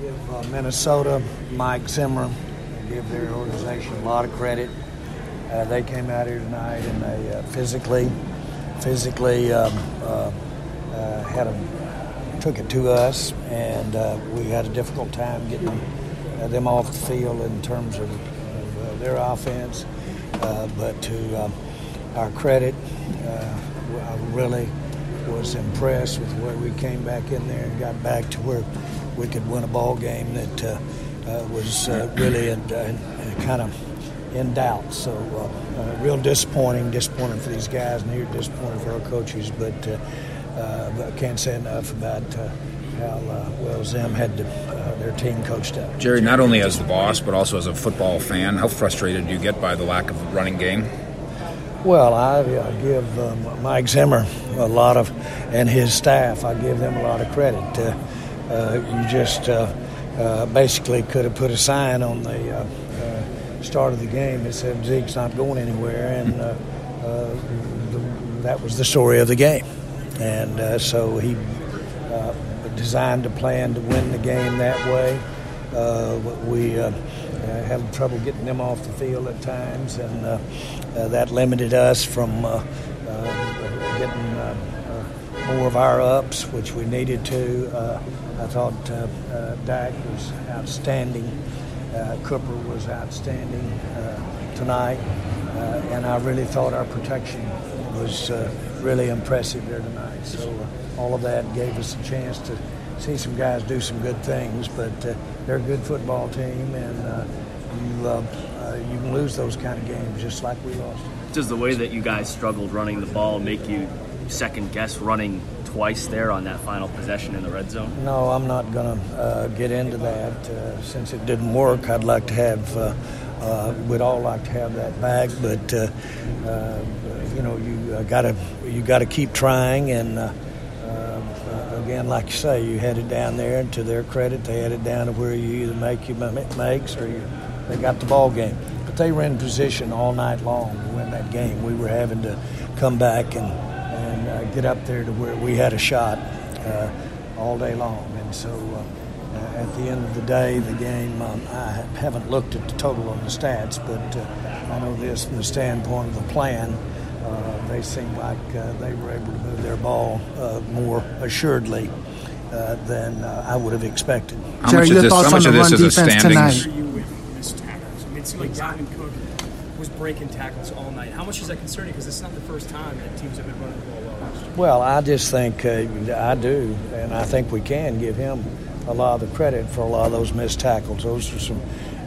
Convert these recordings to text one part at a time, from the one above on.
give uh, Minnesota, Mike Zimmer, give their organization a lot of credit. Uh, they came out here tonight and they uh, physically, physically um, uh, uh, had a, took it to us, and uh, we had a difficult time getting them, them off the field in terms of, of their offense. But to um, our credit, really was impressed with the way we came back in there and got back to where we could win a ball game that uh, uh, was uh, really in, kind of in doubt. So uh, uh, real disappointing, disappointing for these guys, and here disappointing for our coaches. But, uh, uh, I can't say enough about uh, how uh, well Zim had to, uh, their team coached up. Jerry, not only as the boss, but also as a football fan, how frustrated do you get by the lack of running game? Well, I uh, give um, Mike Zimmer a lot of, and his staff, I give them a lot of credit. Uh, uh, you just uh, uh, basically could have put a sign on the uh, uh, start of the game that said Zeke's not going anywhere, and the, that was the story of the game. And so he designed a plan to win the game that way. We uh, had trouble getting them off the field at times, and uh, uh, that limited us from uh, uh, getting uh, more of our ups, which we needed to. I thought Dak was outstanding. Cooper was outstanding tonight, and I really thought our protection was really impressive there tonight. So all of that gave us a chance to see some guys do some good things. But uh, they're a good football team, and uh, you uh, uh, you can lose those kind of games just like we lost. Does the way that you guys struggled running the ball make you second guess running twice there on that final possession in the red zone? No, I'm not going to uh, get into that. Uh, since it didn't work, I'd like to have, uh, uh, we'd all like to have that back, but, uh, uh, you know, you uh, got to you gotta keep trying. And uh, again, like you say, you had it down there, and to their credit, they had it down to where you either make your ma- makes or you, they got the ball game. But they were in position all night long to win that game. We were having to come back and and uh, get up there to where we had a shot uh, all day long. And so uh, at the end of the day, the game, um, I haven't looked at the total on the stats, but uh, I know this from the standpoint of the plan. Uh, they seem like uh, they were able to move their ball uh, more assuredly uh, than uh, I would have expected. How Jerry, much your of this, thoughts how much on of the this run is a defense standings? tonight? you with missed tackles? I mean, it seemed like Dalvin Cook was breaking tackles all night. How much is that concerning? Because it's not the first time that teams have been running the ball well. Well, I just think uh, I do, and I think we can give him a lot of the credit for a lot of those missed tackles. Those are some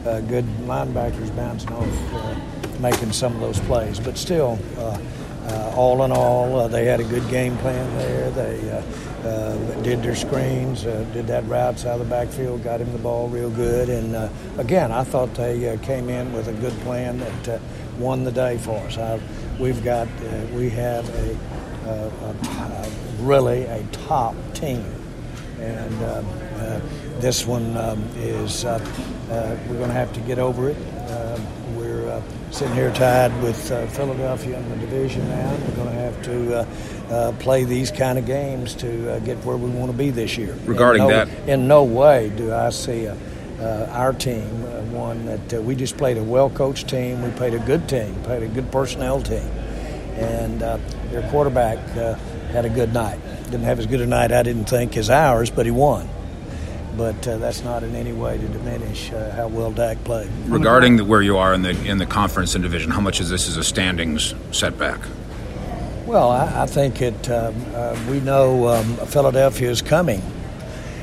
uh, good linebackers bouncing off, uh, making some of those plays. But still, uh, uh, all in all, uh, they had a good game plan there. They uh, uh, did their screens, uh, did that routes out of the backfield, got him the ball real good. And again, I thought they came in with a good plan that won the day for us. I, we've got, we have a, a, a really a top team, and um, this one um, is uh, uh, we're going to have to get over it. Uh, we're uh, sitting here tied with uh, Philadelphia in the division now. We're going to have to uh, uh, play these kind of games to uh, get where we want to be this year. Regarding in no, that- in no way do I see a, uh, our team uh, one that uh, we just played a well-coached team. We played a good team, played a good personnel team, and uh, their quarterback uh, had a good night. Didn't have as good a night, I didn't think, as ours, but he won. But uh, that's not in any way to diminish uh, how well Dak played. Regarding the, where you are in the in the conference and division, how much of this is a standings setback? Well, I, I think it. Um, uh, we know um, Philadelphia is coming,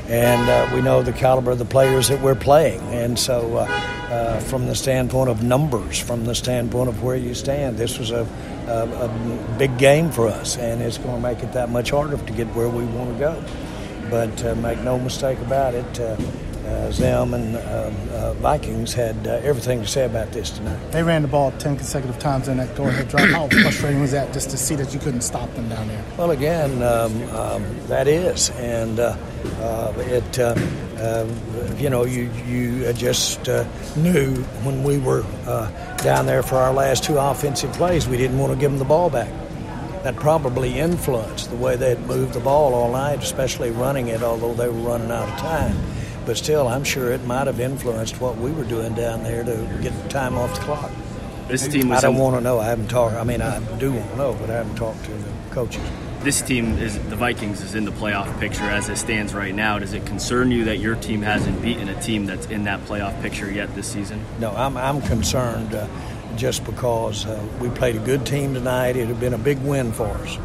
and uh, we know the caliber of the players that we're playing. And so, uh, uh, from the standpoint of numbers, from the standpoint of where you stand, this was a, a, a big game for us, and it's going to make it that much harder to get where we want to go. But uh, make no mistake about it, uh, uh, them and um, uh, Vikings had uh, everything to say about this tonight. They ran the ball 10 consecutive times in that go-ahead drive. How frustrating was that just to see that you couldn't stop them down there? Well, again, um, um, that is, and uh, uh, it, uh, uh, you know, you you just uh, knew when we were uh, down there for our last two offensive plays, we didn't want to give them the ball back. That probably influenced the way they'd moved the ball all night, especially running it, although they were running out of time. But still, I'm sure it might have influenced what we were doing down there to get time off the clock. This team I don't in- want to know. I haven't talked. I mean, I do want to know, but I haven't talked to the coaches. this team is the Vikings is in the playoff picture as it stands right now. Does it concern you that your team hasn't beaten a team that's in that playoff picture yet this season? No, I'm, I'm concerned uh, just because uh, we played a good team tonight. It would have been a big win for us.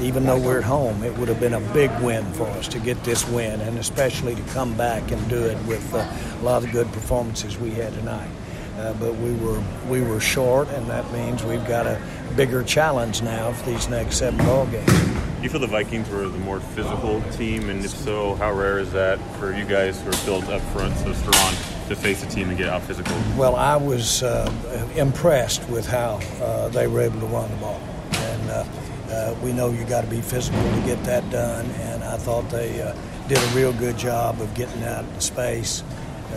Even though we're at home, it would have been a big win for us to get this win, and especially to come back and do it with uh, a lot of good performances we had tonight. Uh, but we were we were short, and that means we've got a bigger challenge now for these next seven ball games. Do you feel the Vikings were the more physical team, and if so, how rare is that for you guys who are built up front so strong to face a team and get out physical? Well, I was uh, impressed with how uh, they were able to run the ball, and uh, uh, we know you got to be physical to get that done. And I thought they uh, did a real good job of getting out in space,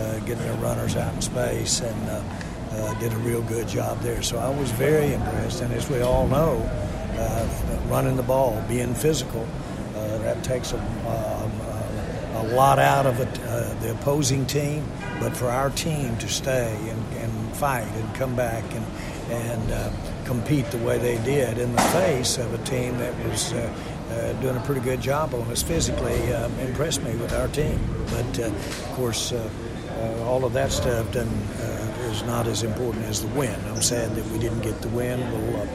uh, getting their runners out in space, and did a real good job there. So I was very impressed. And as we all know, running the ball, being physical, uh, that takes a, uh, a lot out of uh, the opposing team, but for our team to stay and, and fight and come back and and uh, compete the way they did in the face of a team that was uh, uh, doing a pretty good job on us physically, um, impressed me with our team. But uh, of course, uh, uh, all of that stuff doesn't, uh, is not as important as the win. I'm sad that we didn't get the win. We'll, uh,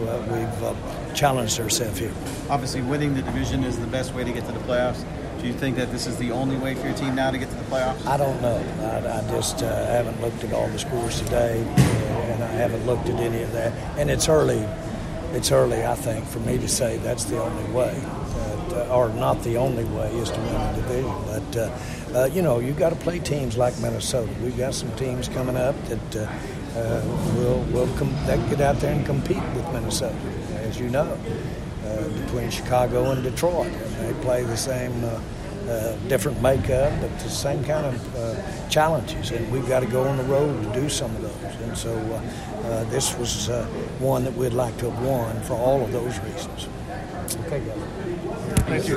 well, we've uh, challenged ourselves here. Obviously, winning the division is the best way to get to the playoffs. Do you think that this is the only way for your team now to get to the playoffs? I don't know. I, I just uh, haven't looked at all the scores today, uh, and I haven't looked at any of that. And it's early. It's early, I think, for me to say that's the only way, uh, or not the only way, is to win the division. But uh, you know, you've got to play teams like Minnesota. We've got some teams coming up that uh, uh, will will com- that get out there and compete with Minnesota, as you know, uh, between Chicago and Detroit, they play the same. Uh, uh, different makeup, but the same kind of uh, challenges, and we've got to go on the road to do some of those. And so, uh, uh, this was uh, one that we'd like to have won for all of those reasons. Okay, guys. Thank you.